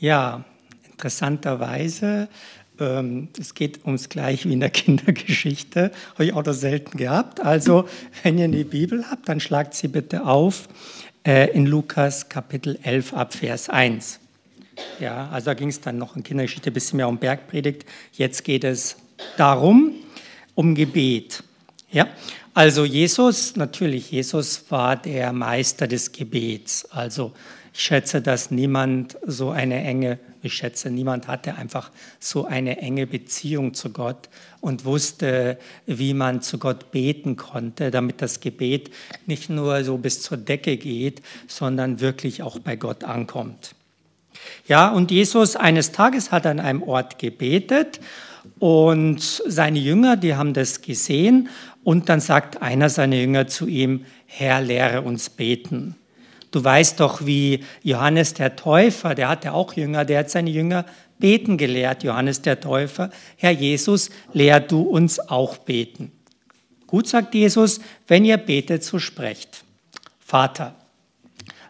Ja, interessanterweise, ähm, es geht ums Gleiche wie in der Kindergeschichte, habe ich auch noch selten gehabt. Also, wenn ihr eine Bibel habt, dann schlagt sie bitte auf äh, in Lukas Kapitel 11 ab Vers 1. Ja, also da ging es dann noch in Kindergeschichte ein bisschen mehr um Bergpredigt. Jetzt geht es darum, um Gebet. Ja, also Jesus, natürlich, Jesus war der Meister des Gebets. Also ich schätze, dass niemand so eine enge, ich schätze, niemand hatte einfach so eine enge Beziehung zu Gott und wusste, wie man zu Gott beten konnte, damit das Gebet nicht nur so bis zur Decke geht, sondern wirklich auch bei Gott ankommt. Ja, und Jesus eines Tages hat an einem Ort gebetet und seine Jünger, die haben das gesehen und dann sagt einer seiner Jünger zu ihm, Herr, lehre uns beten. Du weißt doch, wie Johannes der Täufer, der hatte auch Jünger, der hat seine Jünger beten gelehrt, Johannes der Täufer. Herr Jesus, lehr du uns auch beten. Gut, sagt Jesus, wenn ihr betet, so sprecht. Vater.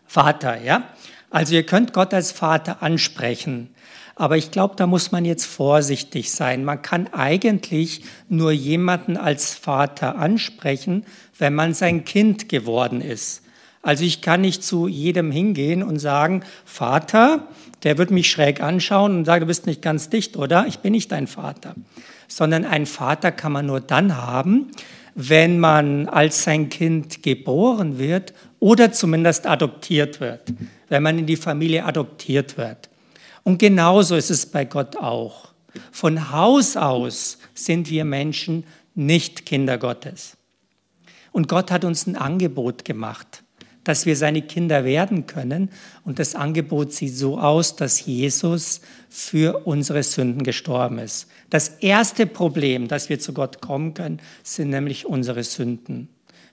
Vater, ja? Also ihr könnt Gott als Vater ansprechen. Aber ich glaube, da muss man jetzt vorsichtig sein. Man kann eigentlich nur jemanden als Vater ansprechen, wenn man sein Kind geworden ist. Also ich kann nicht zu jedem hingehen und sagen, Vater, der wird mich schräg anschauen und sagen, du bist nicht ganz dicht, oder? Ich bin nicht dein Vater. Sondern ein Vater kann man nur dann haben, wenn man als sein Kind geboren wird oder zumindest adoptiert wird, wenn man in die Familie adoptiert wird. Und genauso ist es bei Gott auch. Von Haus aus sind wir Menschen nicht Kinder Gottes. Und Gott hat uns ein Angebot gemacht dass wir seine Kinder werden können. Und das Angebot sieht so aus, dass Jesus für unsere Sünden gestorben ist. Das erste Problem, dass wir zu Gott kommen können, sind nämlich unsere Sünden.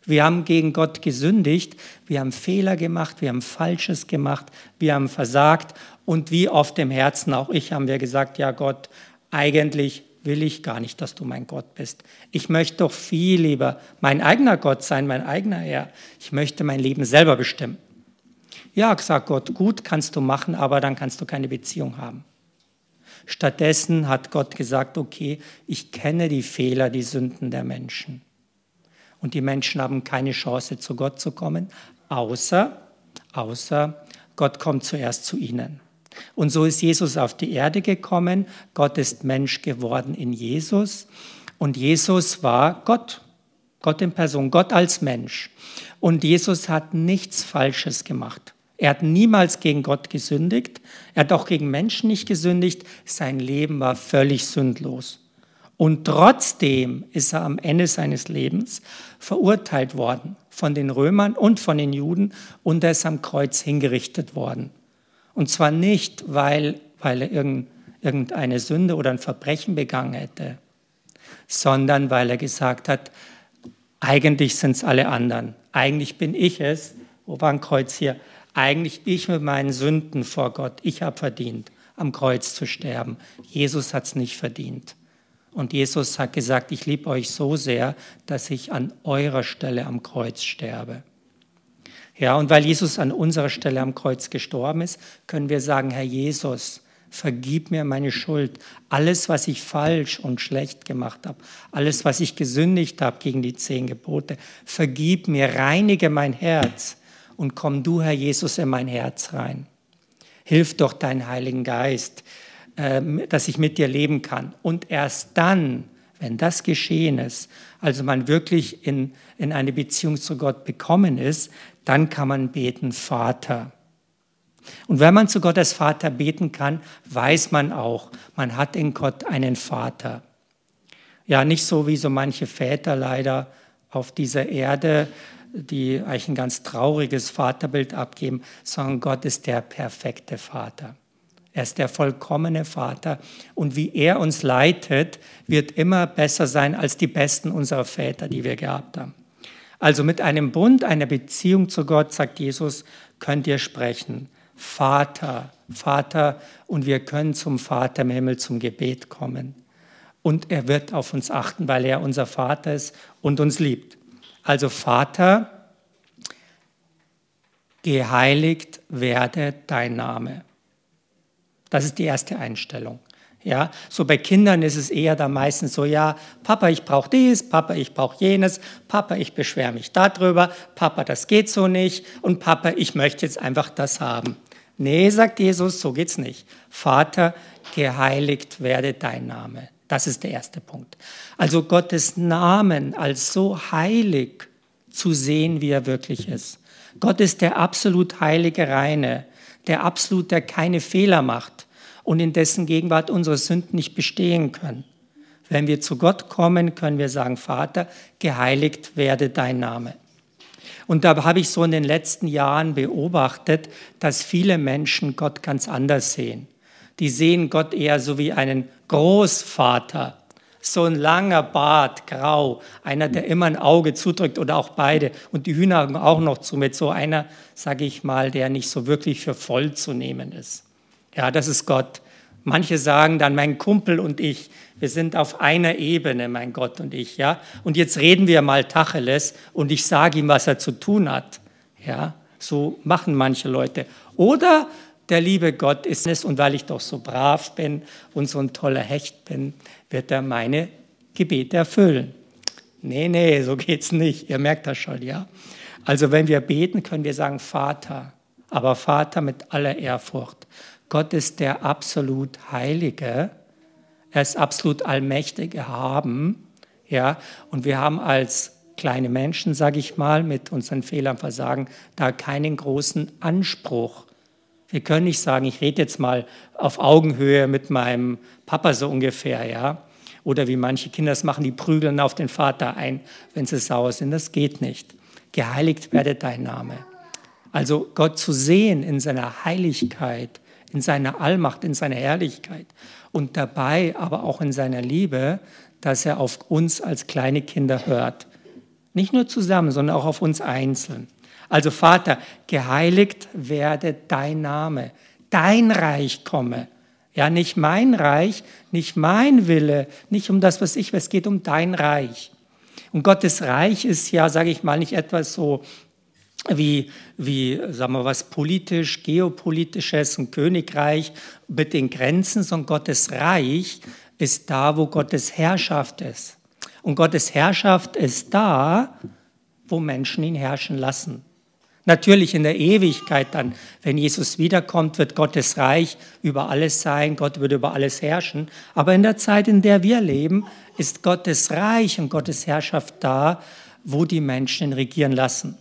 Wir haben gegen Gott gesündigt, wir haben Fehler gemacht, wir haben Falsches gemacht, wir haben versagt und wie oft im Herzen, auch ich, haben wir gesagt, ja Gott, eigentlich will ich gar nicht, dass du mein Gott bist. Ich möchte doch viel lieber mein eigener Gott sein, mein eigener Herr. Ich möchte mein Leben selber bestimmen. Ja, sagt Gott, gut kannst du machen, aber dann kannst du keine Beziehung haben. Stattdessen hat Gott gesagt, okay, ich kenne die Fehler, die Sünden der Menschen. Und die Menschen haben keine Chance, zu Gott zu kommen, außer, außer Gott kommt zuerst zu ihnen. Und so ist Jesus auf die Erde gekommen. Gott ist Mensch geworden in Jesus. Und Jesus war Gott, Gott in Person, Gott als Mensch. Und Jesus hat nichts Falsches gemacht. Er hat niemals gegen Gott gesündigt. Er hat auch gegen Menschen nicht gesündigt. Sein Leben war völlig sündlos. Und trotzdem ist er am Ende seines Lebens verurteilt worden von den Römern und von den Juden und er ist am Kreuz hingerichtet worden. Und zwar nicht, weil, weil er irgendeine Sünde oder ein Verbrechen begangen hätte, sondern weil er gesagt hat, eigentlich sind es alle anderen. Eigentlich bin ich es. Wo war ein Kreuz hier? Eigentlich ich mit meinen Sünden vor Gott. Ich habe verdient, am Kreuz zu sterben. Jesus hat es nicht verdient. Und Jesus hat gesagt, ich liebe euch so sehr, dass ich an eurer Stelle am Kreuz sterbe. Ja, und weil Jesus an unserer Stelle am Kreuz gestorben ist, können wir sagen, Herr Jesus, vergib mir meine Schuld. Alles, was ich falsch und schlecht gemacht habe, alles, was ich gesündigt habe gegen die zehn Gebote, vergib mir, reinige mein Herz und komm du, Herr Jesus, in mein Herz rein. Hilf doch deinen Heiligen Geist, ähm, dass ich mit dir leben kann. Und erst dann, wenn das geschehen ist, also man wirklich in, in eine Beziehung zu Gott bekommen ist, dann kann man beten, Vater. Und wenn man zu Gott als Vater beten kann, weiß man auch, man hat in Gott einen Vater. Ja, nicht so wie so manche Väter leider auf dieser Erde, die eigentlich ein ganz trauriges Vaterbild abgeben, sondern Gott ist der perfekte Vater. Er ist der vollkommene Vater. Und wie er uns leitet, wird immer besser sein als die besten unserer Väter, die wir gehabt haben. Also mit einem Bund, einer Beziehung zu Gott, sagt Jesus, könnt ihr sprechen. Vater, Vater, und wir können zum Vater im Himmel zum Gebet kommen. Und er wird auf uns achten, weil er unser Vater ist und uns liebt. Also Vater, geheiligt werde dein Name. Das ist die erste Einstellung. Ja, so bei Kindern ist es eher da meistens so, ja, Papa, ich brauche dies, Papa, ich brauche jenes, Papa, ich beschwere mich darüber, Papa, das geht so nicht und Papa, ich möchte jetzt einfach das haben. Nee, sagt Jesus, so geht's nicht. Vater, geheiligt werde dein Name. Das ist der erste Punkt. Also Gottes Namen als so heilig zu sehen, wie er wirklich ist. Gott ist der absolut heilige Reine, der absolut, der keine Fehler macht und in dessen Gegenwart unsere Sünden nicht bestehen können. Wenn wir zu Gott kommen, können wir sagen, Vater, geheiligt werde dein Name. Und da habe ich so in den letzten Jahren beobachtet, dass viele Menschen Gott ganz anders sehen. Die sehen Gott eher so wie einen Großvater, so ein langer Bart, grau, einer, der immer ein Auge zudrückt oder auch beide und die Hühneraugen auch noch zu, mit so einer, sage ich mal, der nicht so wirklich für voll zu nehmen ist. Ja, das ist Gott. Manche sagen dann, mein Kumpel und ich, wir sind auf einer Ebene, mein Gott und ich, ja. Und jetzt reden wir mal Tacheles und ich sage ihm, was er zu tun hat. Ja, so machen manche Leute. Oder der liebe Gott ist es und weil ich doch so brav bin und so ein toller Hecht bin, wird er meine Gebete erfüllen. Nee, nee, so geht's nicht. Ihr merkt das schon, ja. Also wenn wir beten, können wir sagen Vater, aber Vater mit aller Ehrfurcht. Gott ist der absolut Heilige. Er ist absolut allmächtig erhaben. Ja, und wir haben als kleine Menschen, sage ich mal, mit unseren Fehlern, Versagen, da keinen großen Anspruch. Wir können nicht sagen, ich rede jetzt mal auf Augenhöhe mit meinem Papa so ungefähr, ja. Oder wie manche Kinder es machen, die prügeln auf den Vater ein, wenn sie sauer sind. Das geht nicht. Geheiligt werde dein Name. Also Gott zu sehen in seiner Heiligkeit, in seiner Allmacht, in seiner Herrlichkeit und dabei aber auch in seiner Liebe, dass er auf uns als kleine Kinder hört. Nicht nur zusammen, sondern auch auf uns einzeln. Also Vater, geheiligt werde dein Name, dein Reich komme. Ja, nicht mein Reich, nicht mein Wille, nicht um das, was ich will, es geht um dein Reich. Und Gottes Reich ist ja, sage ich mal, nicht etwas so wie, wie sagen wir was politisch, geopolitisches, ein Königreich mit den Grenzen, sondern Gottes Reich ist da, wo Gottes Herrschaft ist. Und Gottes Herrschaft ist da, wo Menschen ihn herrschen lassen. Natürlich in der Ewigkeit dann, wenn Jesus wiederkommt, wird Gottes Reich über alles sein, Gott wird über alles herrschen. Aber in der Zeit, in der wir leben, ist Gottes Reich und Gottes Herrschaft da, wo die Menschen ihn regieren lassen.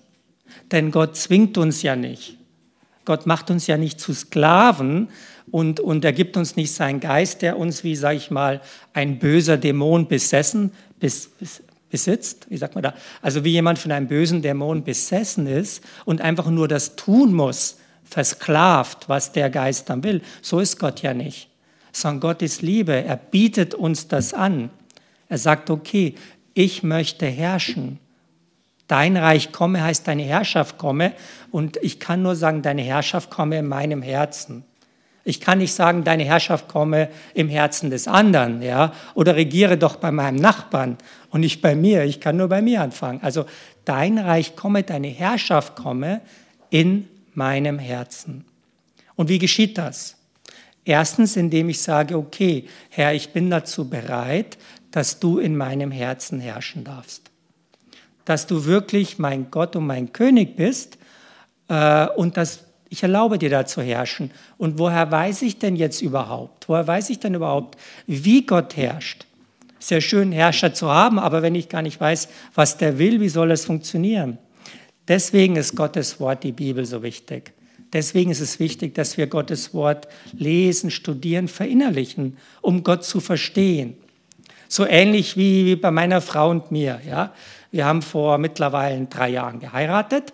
Denn Gott zwingt uns ja nicht. Gott macht uns ja nicht zu Sklaven und, und er gibt uns nicht seinen Geist, der uns, wie sage ich mal, ein böser Dämon besessen bis, bis, besitzt. Wie sagt man da? Also wie jemand von einem bösen Dämon besessen ist und einfach nur das tun muss, versklavt, was der Geist dann will. So ist Gott ja nicht. Sondern Gott ist Liebe. Er bietet uns das an. Er sagt, okay, ich möchte herrschen. Dein Reich komme heißt deine Herrschaft komme. Und ich kann nur sagen, deine Herrschaft komme in meinem Herzen. Ich kann nicht sagen, deine Herrschaft komme im Herzen des anderen, ja, oder regiere doch bei meinem Nachbarn und nicht bei mir. Ich kann nur bei mir anfangen. Also dein Reich komme, deine Herrschaft komme in meinem Herzen. Und wie geschieht das? Erstens, indem ich sage, okay, Herr, ich bin dazu bereit, dass du in meinem Herzen herrschen darfst dass du wirklich mein Gott und mein König bist äh, und dass ich erlaube dir da zu herrschen. Und woher weiß ich denn jetzt überhaupt? Woher weiß ich denn überhaupt, wie Gott herrscht? Sehr schön, Herrscher zu haben, aber wenn ich gar nicht weiß, was der will, wie soll es funktionieren? Deswegen ist Gottes Wort, die Bibel, so wichtig. Deswegen ist es wichtig, dass wir Gottes Wort lesen, studieren, verinnerlichen, um Gott zu verstehen. So ähnlich wie bei meiner Frau und mir. Ja? Wir haben vor mittlerweile drei Jahren geheiratet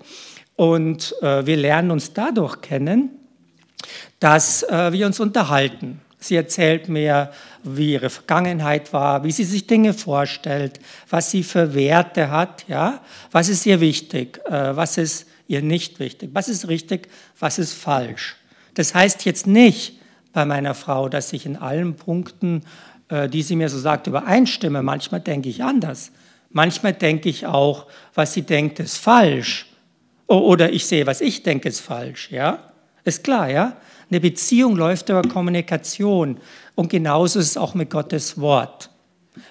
und äh, wir lernen uns dadurch kennen, dass äh, wir uns unterhalten. Sie erzählt mir, wie ihre Vergangenheit war, wie sie sich Dinge vorstellt, was sie für Werte hat, ja, was ist ihr wichtig, äh, was ist ihr nicht wichtig, was ist richtig, was ist falsch. Das heißt jetzt nicht bei meiner Frau, dass ich in allen Punkten, äh, die sie mir so sagt, übereinstimme. Manchmal denke ich anders. Manchmal denke ich auch, was sie denkt, ist falsch. Oder ich sehe, was ich denke, ist falsch. Ja, ist klar, ja. Eine Beziehung läuft über Kommunikation und genauso ist es auch mit Gottes Wort.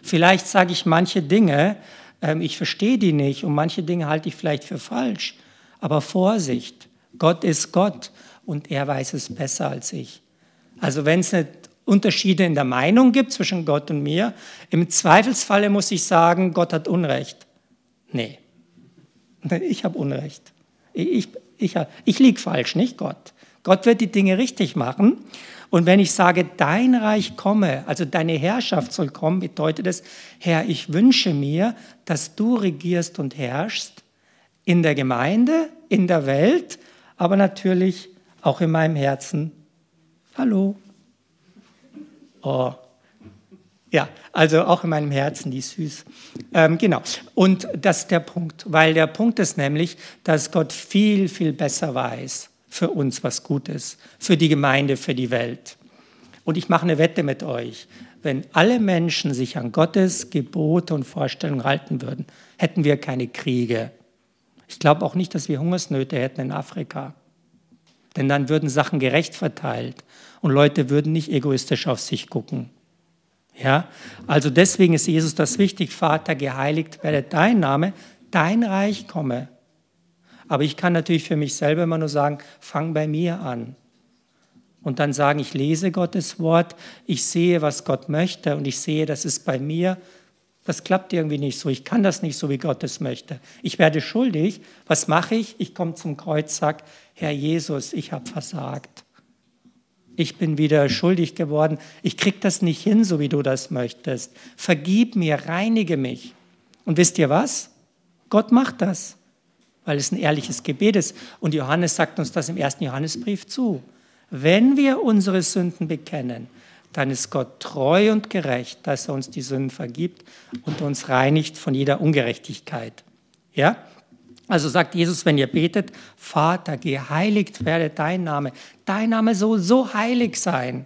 Vielleicht sage ich manche Dinge, ähm, ich verstehe die nicht und manche Dinge halte ich vielleicht für falsch. Aber Vorsicht, Gott ist Gott und er weiß es besser als ich. Also wenn es Unterschiede in der Meinung gibt zwischen Gott und mir, im Zweifelsfalle muss ich sagen, Gott hat Unrecht. Nee, ich habe Unrecht. Ich, ich, ich liege falsch, nicht Gott. Gott wird die Dinge richtig machen. Und wenn ich sage, dein Reich komme, also deine Herrschaft soll kommen, bedeutet es, Herr, ich wünsche mir, dass du regierst und herrschst in der Gemeinde, in der Welt, aber natürlich auch in meinem Herzen. Hallo. Oh. Ja, also auch in meinem Herzen, die ist süß. Ähm, genau. Und das ist der Punkt, weil der Punkt ist nämlich, dass Gott viel, viel besser weiß, für uns was gut ist, für die Gemeinde, für die Welt. Und ich mache eine Wette mit euch. Wenn alle Menschen sich an Gottes Gebote und Vorstellungen halten würden, hätten wir keine Kriege. Ich glaube auch nicht, dass wir Hungersnöte hätten in Afrika. Denn dann würden Sachen gerecht verteilt und Leute würden nicht egoistisch auf sich gucken. Ja? Also deswegen ist Jesus das wichtig, Vater, geheiligt werde dein Name, dein Reich komme. Aber ich kann natürlich für mich selber immer nur sagen, fang bei mir an. Und dann sagen, ich lese Gottes Wort, ich sehe, was Gott möchte und ich sehe, das ist bei mir. Das klappt irgendwie nicht so. Ich kann das nicht so, wie Gott es möchte. Ich werde schuldig. Was mache ich? Ich komme zum Kreuz, sage, Herr Jesus, ich habe versagt. Ich bin wieder schuldig geworden. Ich kriege das nicht hin, so wie du das möchtest. Vergib mir, reinige mich. Und wisst ihr was? Gott macht das weil es ein ehrliches Gebet ist. Und Johannes sagt uns das im ersten Johannesbrief zu. Wenn wir unsere Sünden bekennen, dann ist Gott treu und gerecht, dass er uns die Sünden vergibt und uns reinigt von jeder Ungerechtigkeit. Ja? Also sagt Jesus, wenn ihr betet, Vater, geheiligt werde dein Name. Dein Name soll so heilig sein,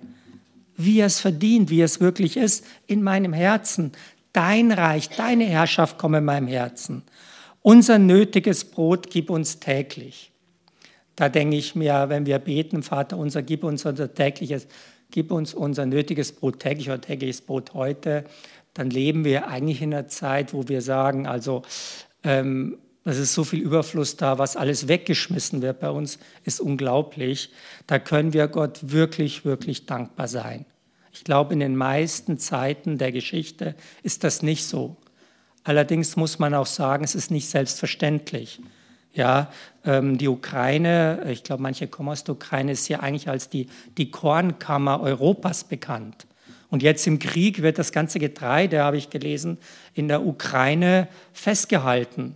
wie es verdient, wie es wirklich ist, in meinem Herzen. Dein Reich, deine Herrschaft komme in meinem Herzen. Unser nötiges Brot gib uns täglich. Da denke ich mir, wenn wir beten, Vater unser, gib uns unser tägliches, gib uns unser nötiges Brot täglich oder tägliches Brot heute, dann leben wir eigentlich in einer Zeit, wo wir sagen, also ähm, es ist so viel Überfluss da, was alles weggeschmissen wird bei uns, ist unglaublich. Da können wir Gott wirklich, wirklich dankbar sein. Ich glaube, in den meisten Zeiten der Geschichte ist das nicht so. Allerdings muss man auch sagen, es ist nicht selbstverständlich. Ja, ähm, die Ukraine, ich glaube, manche kommen aus der Ukraine, ist ja eigentlich als die, die Kornkammer Europas bekannt. Und jetzt im Krieg wird das ganze Getreide, habe ich gelesen, in der Ukraine festgehalten.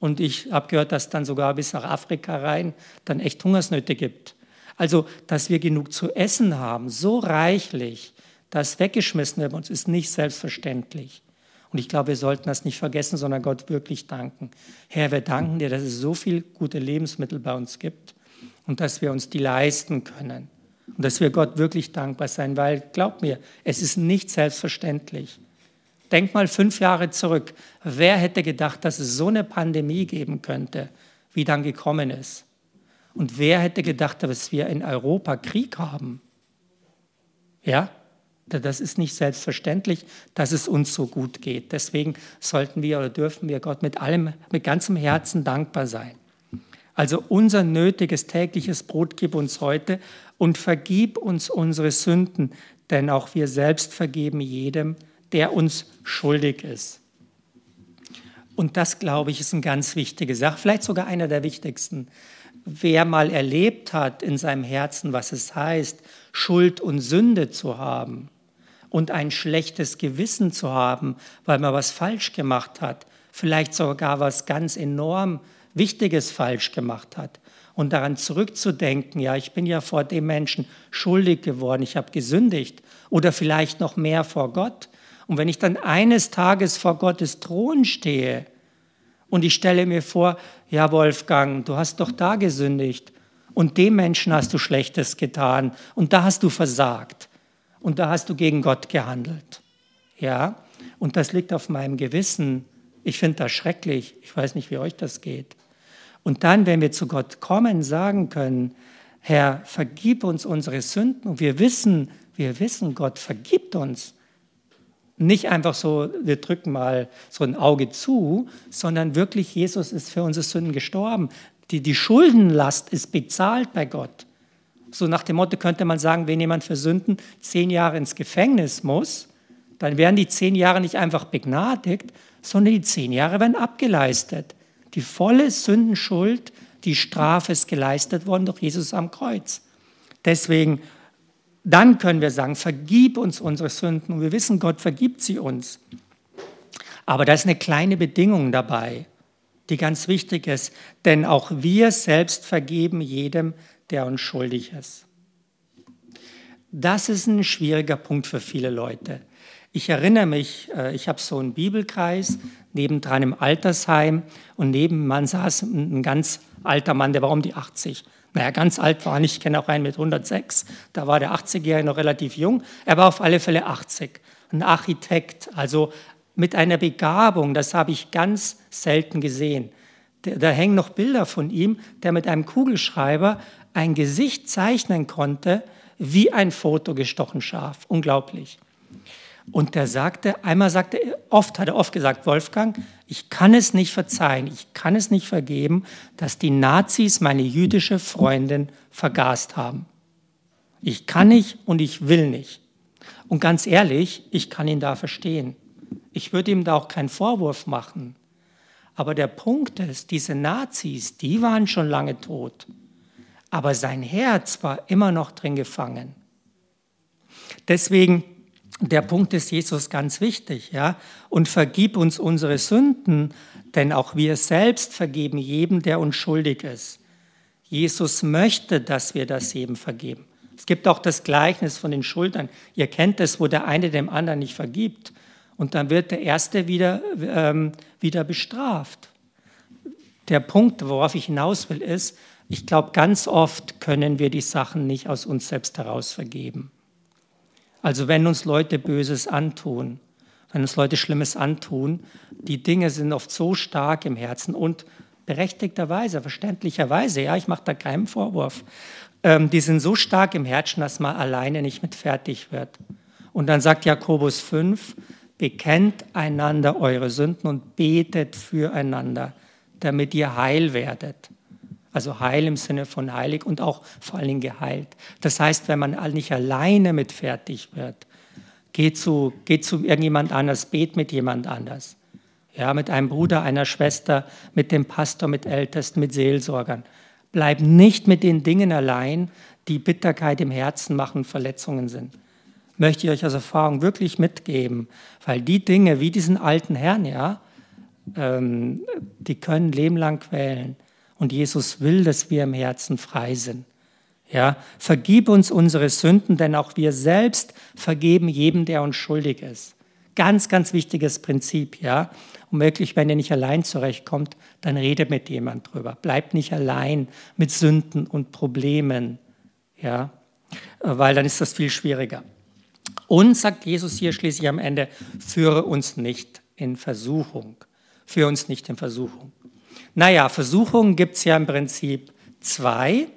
Und ich habe gehört, dass dann sogar bis nach Afrika rein dann echt Hungersnöte gibt. Also, dass wir genug zu essen haben, so reichlich, dass weggeschmissen wird, uns ist nicht selbstverständlich. Und ich glaube, wir sollten das nicht vergessen, sondern Gott wirklich danken. Herr, wir danken dir, dass es so viele gute Lebensmittel bei uns gibt und dass wir uns die leisten können. Und dass wir Gott wirklich dankbar sein, weil, glaub mir, es ist nicht selbstverständlich. Denk mal fünf Jahre zurück. Wer hätte gedacht, dass es so eine Pandemie geben könnte, wie dann gekommen ist? Und wer hätte gedacht, dass wir in Europa Krieg haben? Ja? Das ist nicht selbstverständlich, dass es uns so gut geht. Deswegen sollten wir oder dürfen wir Gott mit allem, mit ganzem Herzen dankbar sein. Also unser nötiges tägliches Brot gib uns heute und vergib uns unsere Sünden, denn auch wir selbst vergeben jedem, der uns schuldig ist. Und das, glaube ich, ist eine ganz wichtige Sache, vielleicht sogar einer der wichtigsten. Wer mal erlebt hat in seinem Herzen, was es heißt, Schuld und Sünde zu haben, und ein schlechtes Gewissen zu haben, weil man was falsch gemacht hat, vielleicht sogar was ganz enorm Wichtiges falsch gemacht hat. Und daran zurückzudenken, ja, ich bin ja vor dem Menschen schuldig geworden, ich habe gesündigt oder vielleicht noch mehr vor Gott. Und wenn ich dann eines Tages vor Gottes Thron stehe und ich stelle mir vor, ja Wolfgang, du hast doch da gesündigt und dem Menschen hast du Schlechtes getan und da hast du versagt und da hast du gegen Gott gehandelt. Ja, und das liegt auf meinem Gewissen. Ich finde das schrecklich. Ich weiß nicht, wie euch das geht. Und dann, wenn wir zu Gott kommen, sagen können, Herr, vergib uns unsere Sünden. Und wir wissen, wir wissen, Gott vergibt uns. Nicht einfach so, wir drücken mal so ein Auge zu, sondern wirklich, Jesus ist für unsere Sünden gestorben. Die, die Schuldenlast ist bezahlt bei Gott. So nach dem Motto könnte man sagen, wenn jemand für Sünden zehn Jahre ins Gefängnis muss, dann werden die zehn Jahre nicht einfach begnadigt, sondern die zehn Jahre werden abgeleistet. Die volle Sündenschuld, die Strafe ist geleistet worden durch Jesus am Kreuz. Deswegen dann können wir sagen, vergib uns unsere Sünden. Und wir wissen, Gott vergibt sie uns. Aber da ist eine kleine Bedingung dabei, die ganz wichtig ist. Denn auch wir selbst vergeben jedem, der uns schuldig ist. Das ist ein schwieriger Punkt für viele Leute. Ich erinnere mich, äh, ich habe so einen Bibelkreis nebendran im Altersheim und neben man saß ein ganz alter Mann, der war um die 80 naja, ganz alt war nicht, ich kenne auch einen mit 106, da war der 80-Jährige noch relativ jung. Er war auf alle Fälle 80, ein Architekt, also mit einer Begabung, das habe ich ganz selten gesehen. Da, da hängen noch Bilder von ihm, der mit einem Kugelschreiber ein Gesicht zeichnen konnte, wie ein Foto gestochen scharf. Unglaublich. Und der sagte, einmal sagte er, oft hat er oft gesagt, Wolfgang, ich kann es nicht verzeihen, ich kann es nicht vergeben, dass die Nazis meine jüdische Freundin vergast haben. Ich kann nicht und ich will nicht. Und ganz ehrlich, ich kann ihn da verstehen. Ich würde ihm da auch keinen Vorwurf machen. Aber der Punkt ist, diese Nazis, die waren schon lange tot. Aber sein Herz war immer noch drin gefangen. Deswegen der Punkt ist Jesus ganz wichtig, ja. Und vergib uns unsere Sünden, denn auch wir selbst vergeben jedem, der uns schuldig ist. Jesus möchte, dass wir das jedem vergeben. Es gibt auch das Gleichnis von den Schultern. Ihr kennt es, wo der eine dem anderen nicht vergibt. Und dann wird der Erste wieder, ähm, wieder bestraft. Der Punkt, worauf ich hinaus will, ist, ich glaube, ganz oft können wir die Sachen nicht aus uns selbst heraus vergeben. Also wenn uns Leute Böses antun, wenn uns Leute Schlimmes antun, die Dinge sind oft so stark im Herzen und berechtigterweise, verständlicherweise, ja, ich mache da keinen Vorwurf, ähm, die sind so stark im Herzen, dass man alleine nicht mit fertig wird. Und dann sagt Jakobus 5, bekennt einander eure Sünden und betet füreinander, damit ihr heil werdet. Also heil im Sinne von heilig und auch vor allen Dingen geheilt. Das heißt, wenn man nicht alleine mit fertig wird, geh zu, geh zu irgendjemand anders, bet mit jemand anders. Ja, mit einem Bruder, einer Schwester, mit dem Pastor, mit Ältesten, mit Seelsorgern. Bleib nicht mit den Dingen allein, die Bitterkeit im Herzen machen, Verletzungen sind. Möchte ich euch aus Erfahrung wirklich mitgeben, weil die Dinge wie diesen alten Herrn, ja, ähm, die können Leben lang quälen. Und Jesus will, dass wir im Herzen frei sind. Ja, vergib uns unsere Sünden, denn auch wir selbst vergeben jedem, der uns schuldig ist. Ganz, ganz wichtiges Prinzip, ja. Und wirklich, wenn ihr nicht allein zurechtkommt, dann redet mit jemand drüber. Bleibt nicht allein mit Sünden und Problemen, ja, weil dann ist das viel schwieriger. Und sagt Jesus hier schließlich am Ende, führe uns nicht in Versuchung. Führe uns nicht in Versuchung. Naja, Versuchungen gibt es ja im Prinzip zwei.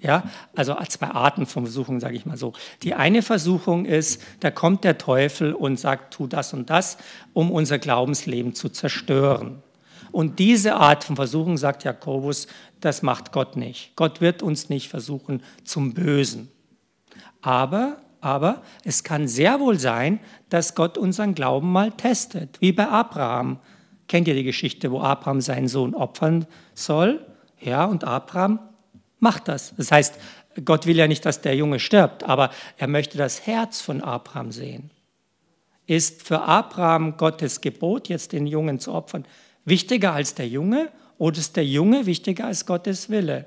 Ja, also zwei Arten von Versuchungen, sage ich mal so. Die eine Versuchung ist, da kommt der Teufel und sagt, tu das und das, um unser Glaubensleben zu zerstören. Und diese Art von Versuchung, sagt Jakobus, das macht Gott nicht. Gott wird uns nicht versuchen zum Bösen. Aber, aber es kann sehr wohl sein, dass Gott unseren Glauben mal testet, wie bei Abraham. Kennt ihr die Geschichte, wo Abraham seinen Sohn opfern soll? Ja, und Abraham macht das. Das heißt, Gott will ja nicht, dass der Junge stirbt, aber er möchte das Herz von Abraham sehen. Ist für Abraham Gottes Gebot, jetzt den Jungen zu opfern, wichtiger als der Junge oder ist der Junge wichtiger als Gottes Wille?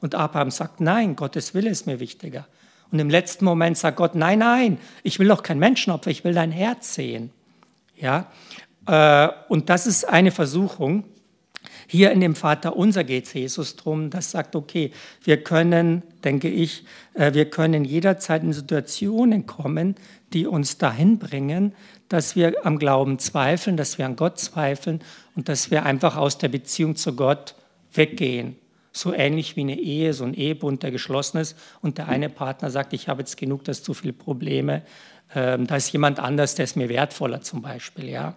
Und Abraham sagt, nein, Gottes Wille ist mir wichtiger. Und im letzten Moment sagt Gott, nein, nein, ich will doch kein Menschenopfer, ich will dein Herz sehen. Ja, und das ist eine Versuchung. Hier in dem Vater unser geht es Jesus drum, das sagt, okay, wir können, denke ich, äh, wir können jederzeit in Situationen kommen, die uns dahin bringen, dass wir am Glauben zweifeln, dass wir an Gott zweifeln und dass wir einfach aus der Beziehung zu Gott weggehen. So ähnlich wie eine Ehe, so ein Ehebund, der geschlossen ist und der eine Partner sagt, ich habe jetzt genug, das zu viele Probleme, ähm, da ist jemand anders, der ist mir wertvoller zum Beispiel, ja.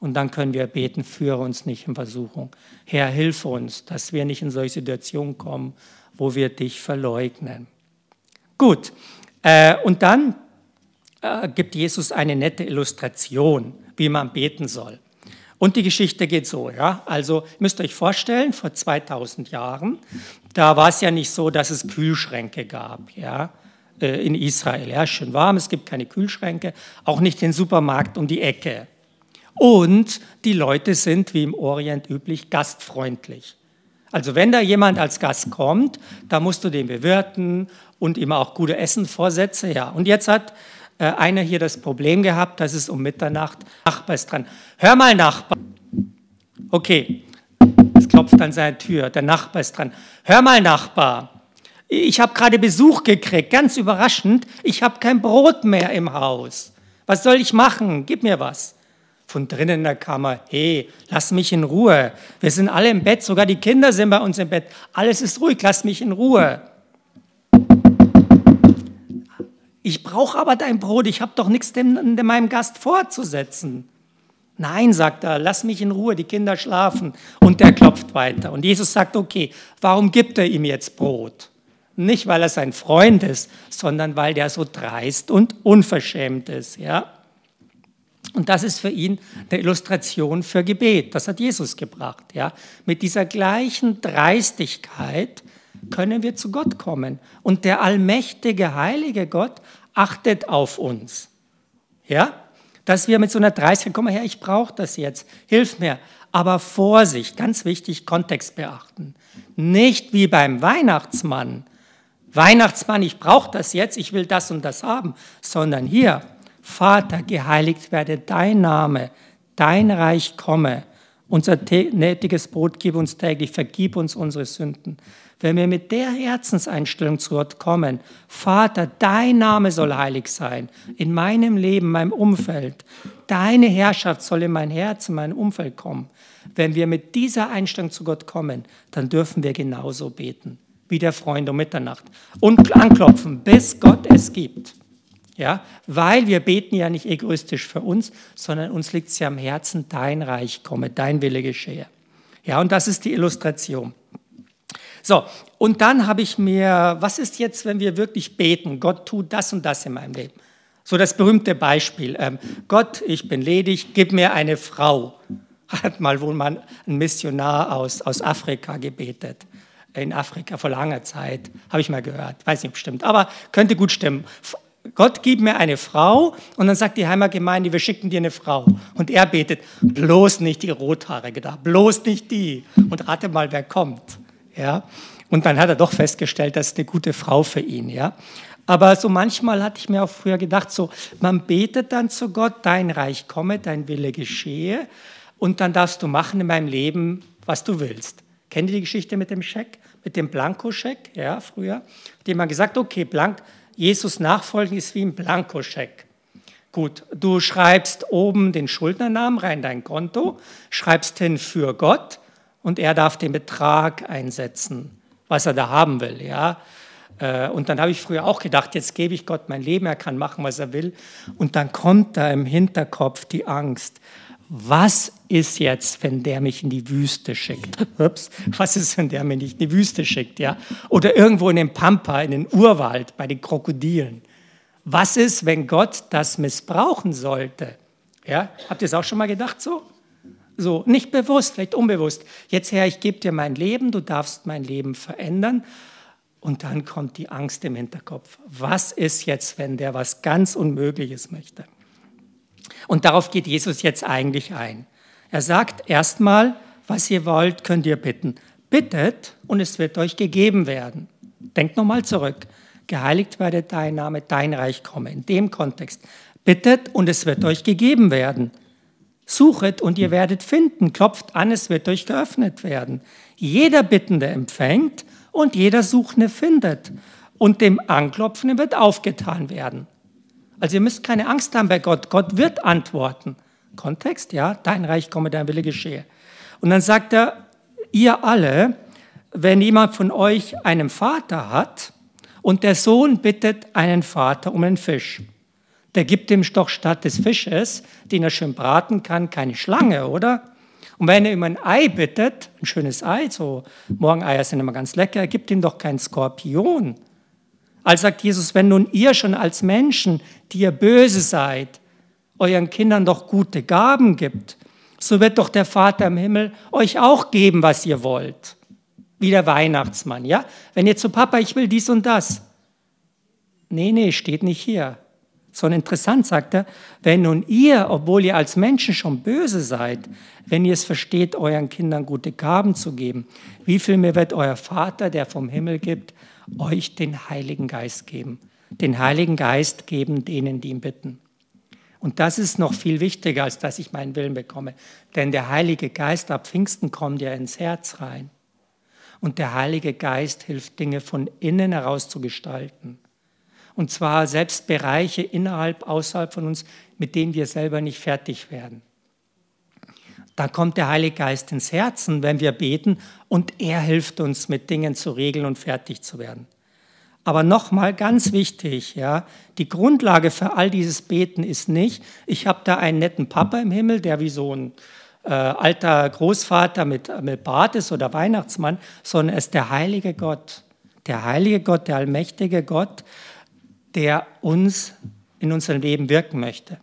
Und dann können wir beten, führe uns nicht in Versuchung. Herr, hilf uns, dass wir nicht in solche Situationen kommen, wo wir dich verleugnen. Gut, äh, und dann äh, gibt Jesus eine nette Illustration, wie man beten soll. Und die Geschichte geht so, ja. Also müsst ihr euch vorstellen, vor 2000 Jahren, da war es ja nicht so, dass es Kühlschränke gab, ja, äh, in Israel. Ja, schön warm, es gibt keine Kühlschränke, auch nicht den Supermarkt um die Ecke. Und die Leute sind, wie im Orient üblich, gastfreundlich. Also wenn da jemand als Gast kommt, da musst du den bewirten und ihm auch gute Essen vorsetzen. Ja. Und jetzt hat äh, einer hier das Problem gehabt, dass es um Mitternacht, Nachbar ist dran. Hör mal, Nachbar. Okay, es klopft an seine Tür, der Nachbar ist dran. Hör mal, Nachbar. Ich habe gerade Besuch gekriegt, ganz überraschend. Ich habe kein Brot mehr im Haus. Was soll ich machen? Gib mir was. Von drinnen in der Kammer, hey, lass mich in Ruhe. Wir sind alle im Bett, sogar die Kinder sind bei uns im Bett. Alles ist ruhig, lass mich in Ruhe. Ich brauche aber dein Brot, ich habe doch nichts dem, dem meinem Gast vorzusetzen. Nein, sagt er, lass mich in Ruhe, die Kinder schlafen. Und der klopft weiter. Und Jesus sagt, okay, warum gibt er ihm jetzt Brot? Nicht, weil er sein Freund ist, sondern weil der so dreist und unverschämt ist. Ja? Und das ist für ihn eine Illustration für Gebet. Das hat Jesus gebracht. Ja? Mit dieser gleichen Dreistigkeit können wir zu Gott kommen. Und der allmächtige, heilige Gott achtet auf uns. Ja? Dass wir mit so einer Dreistigkeit, komm mal her, ich brauche das jetzt, hilf mir. Aber Vorsicht, ganz wichtig, Kontext beachten. Nicht wie beim Weihnachtsmann. Weihnachtsmann, ich brauche das jetzt, ich will das und das haben, sondern hier, Vater, geheiligt werde dein Name, dein Reich komme. Unser nötiges Brot gib uns täglich, vergib uns unsere Sünden. Wenn wir mit der Herzenseinstellung zu Gott kommen, Vater, dein Name soll heilig sein, in meinem Leben, meinem Umfeld. Deine Herrschaft soll in mein Herz, in mein Umfeld kommen. Wenn wir mit dieser Einstellung zu Gott kommen, dann dürfen wir genauso beten, wie der Freund um Mitternacht. Und anklopfen, bis Gott es gibt. Ja, weil wir beten ja nicht egoistisch für uns, sondern uns liegt es ja am Herzen, dein Reich komme, dein Wille geschehe. Ja, und das ist die Illustration. So, und dann habe ich mir, was ist jetzt, wenn wir wirklich beten, Gott tut das und das in meinem Leben? So das berühmte Beispiel, ähm, Gott, ich bin ledig, gib mir eine Frau. Hat mal wohl mal ein Missionar aus, aus Afrika gebetet. In Afrika vor langer Zeit, habe ich mal gehört. Weiß nicht, ob stimmt, aber könnte gut stimmen. Gott gib mir eine Frau und dann sagt die Heimatgemeinde, wir schicken dir eine Frau. Und er betet, bloß nicht die Rothaarige da, bloß nicht die. Und rate mal, wer kommt. Ja? Und dann hat er doch festgestellt, das ist eine gute Frau für ihn. Ja? Aber so manchmal hatte ich mir auch früher gedacht, so, man betet dann zu Gott, dein Reich komme, dein Wille geschehe und dann darfst du machen in meinem Leben, was du willst. Kennt ihr die Geschichte mit dem Scheck, mit dem Blankoscheck, ja, früher? Dem man gesagt, okay, blank, Jesus nachfolgen ist wie ein Blankoscheck. Gut, du schreibst oben den Schuldnernamen rein, dein Konto, schreibst hin für Gott und er darf den Betrag einsetzen, was er da haben will. Ja? Äh, und dann habe ich früher auch gedacht, jetzt gebe ich Gott mein Leben, er kann machen, was er will. Und dann kommt da im Hinterkopf die Angst. Was ist jetzt, wenn der mich in die Wüste schickt? Ups, was ist, wenn der mich in die Wüste schickt? Ja? Oder irgendwo in den Pampa, in den Urwald bei den Krokodilen. Was ist, wenn Gott das missbrauchen sollte? Ja? Habt ihr es auch schon mal gedacht so? So, nicht bewusst, vielleicht unbewusst. Jetzt, Herr, ich gebe dir mein Leben, du darfst mein Leben verändern. Und dann kommt die Angst im Hinterkopf. Was ist jetzt, wenn der was ganz Unmögliches möchte? Und darauf geht Jesus jetzt eigentlich ein. Er sagt erstmal, was ihr wollt, könnt ihr bitten. Bittet und es wird euch gegeben werden. Denkt nochmal zurück. Geheiligt werde dein Name, dein Reich komme. In dem Kontext. Bittet und es wird euch gegeben werden. Suchet und ihr werdet finden, klopft an, es wird euch geöffnet werden. Jeder Bittende empfängt und jeder Suchende findet. Und dem Anklopfenden wird aufgetan werden. Also ihr müsst keine Angst haben bei Gott. Gott wird antworten. Kontext, ja, dein Reich komme, dein Wille geschehe. Und dann sagt er, ihr alle, wenn jemand von euch einen Vater hat und der Sohn bittet einen Vater um einen Fisch, der gibt ihm doch statt des Fisches, den er schön braten kann, keine Schlange, oder? Und wenn er ihm ein Ei bittet, ein schönes Ei, so Morgeneier sind immer ganz lecker, er gibt ihm doch keinen Skorpion. Also sagt Jesus, wenn nun ihr schon als Menschen, die ihr böse seid, euren Kindern doch gute Gaben gibt, so wird doch der Vater im Himmel euch auch geben, was ihr wollt. Wie der Weihnachtsmann, ja? Wenn ihr zu Papa, ich will dies und das. Nee, nee, steht nicht hier. Sondern interessant sagt er, wenn nun ihr, obwohl ihr als Menschen schon böse seid, wenn ihr es versteht, euren Kindern gute Gaben zu geben, wie viel mehr wird euer Vater, der vom Himmel gibt, euch den Heiligen Geist geben? Den Heiligen Geist geben denen, die ihn bitten. Und das ist noch viel wichtiger, als dass ich meinen Willen bekomme. Denn der Heilige Geist ab Pfingsten kommt ja ins Herz rein. Und der Heilige Geist hilft, Dinge von innen heraus zu gestalten. Und zwar selbst Bereiche innerhalb, außerhalb von uns, mit denen wir selber nicht fertig werden. Da kommt der Heilige Geist ins Herzen, wenn wir beten, und er hilft uns, mit Dingen zu regeln und fertig zu werden. Aber nochmal ganz wichtig, ja, die Grundlage für all dieses Beten ist nicht, ich habe da einen netten Papa im Himmel, der wie so ein äh, alter Großvater mit, mit Bart ist oder Weihnachtsmann, sondern es ist der heilige Gott. Der heilige Gott, der allmächtige Gott, der uns in unserem Leben wirken möchte.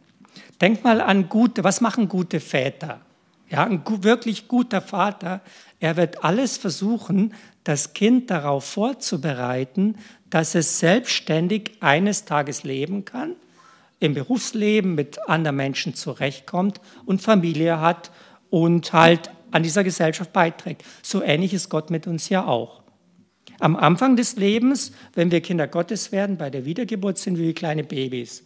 Denk mal an gute, was machen gute Väter? Ja, ein wirklich guter Vater, er wird alles versuchen, das Kind darauf vorzubereiten, dass es selbstständig eines Tages leben kann, im Berufsleben mit anderen Menschen zurechtkommt und Familie hat und halt an dieser Gesellschaft beiträgt. So ähnlich ist Gott mit uns ja auch. Am Anfang des Lebens, wenn wir Kinder Gottes werden, bei der Wiedergeburt sind wir wie kleine Babys.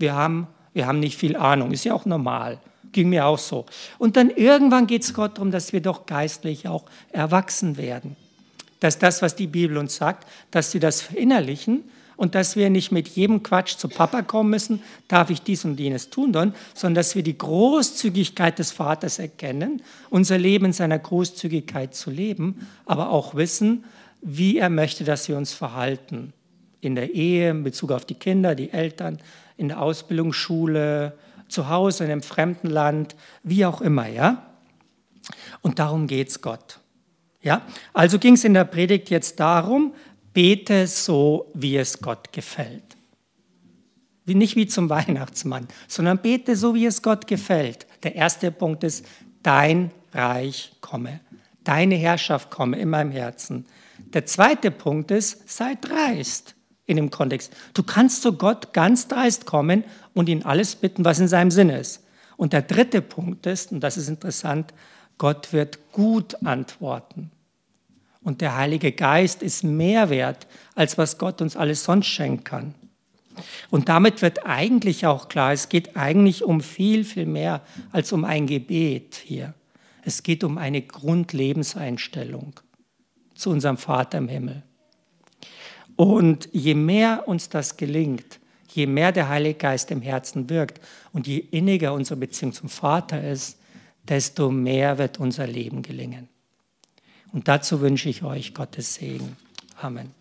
Wir haben, wir haben nicht viel Ahnung, ist ja auch normal. Ging mir auch so. Und dann irgendwann geht es Gott darum, dass wir doch geistlich auch erwachsen werden dass das, was die Bibel uns sagt, dass wir das verinnerlichen und dass wir nicht mit jedem Quatsch zu Papa kommen müssen, darf ich dies und jenes tun, sondern dass wir die Großzügigkeit des Vaters erkennen, unser Leben in seiner Großzügigkeit zu leben, aber auch wissen, wie er möchte, dass wir uns verhalten. In der Ehe, in Bezug auf die Kinder, die Eltern, in der Ausbildungsschule, zu Hause, in einem fremden Land, wie auch immer, ja? Und darum geht es Gott. Ja? Also ging es in der Predigt jetzt darum, bete so, wie es Gott gefällt. Wie, nicht wie zum Weihnachtsmann, sondern bete so, wie es Gott gefällt. Der erste Punkt ist, dein Reich komme. Deine Herrschaft komme in meinem Herzen. Der zweite Punkt ist, sei dreist in dem Kontext. Du kannst zu Gott ganz dreist kommen und ihn alles bitten, was in seinem Sinne ist. Und der dritte Punkt ist, und das ist interessant, Gott wird gut antworten. Und der Heilige Geist ist mehr wert, als was Gott uns alles sonst schenken kann. Und damit wird eigentlich auch klar, es geht eigentlich um viel, viel mehr als um ein Gebet hier. Es geht um eine Grundlebenseinstellung zu unserem Vater im Himmel. Und je mehr uns das gelingt, je mehr der Heilige Geist im Herzen wirkt und je inniger unsere Beziehung zum Vater ist, desto mehr wird unser Leben gelingen. Und dazu wünsche ich euch Gottes Segen. Amen.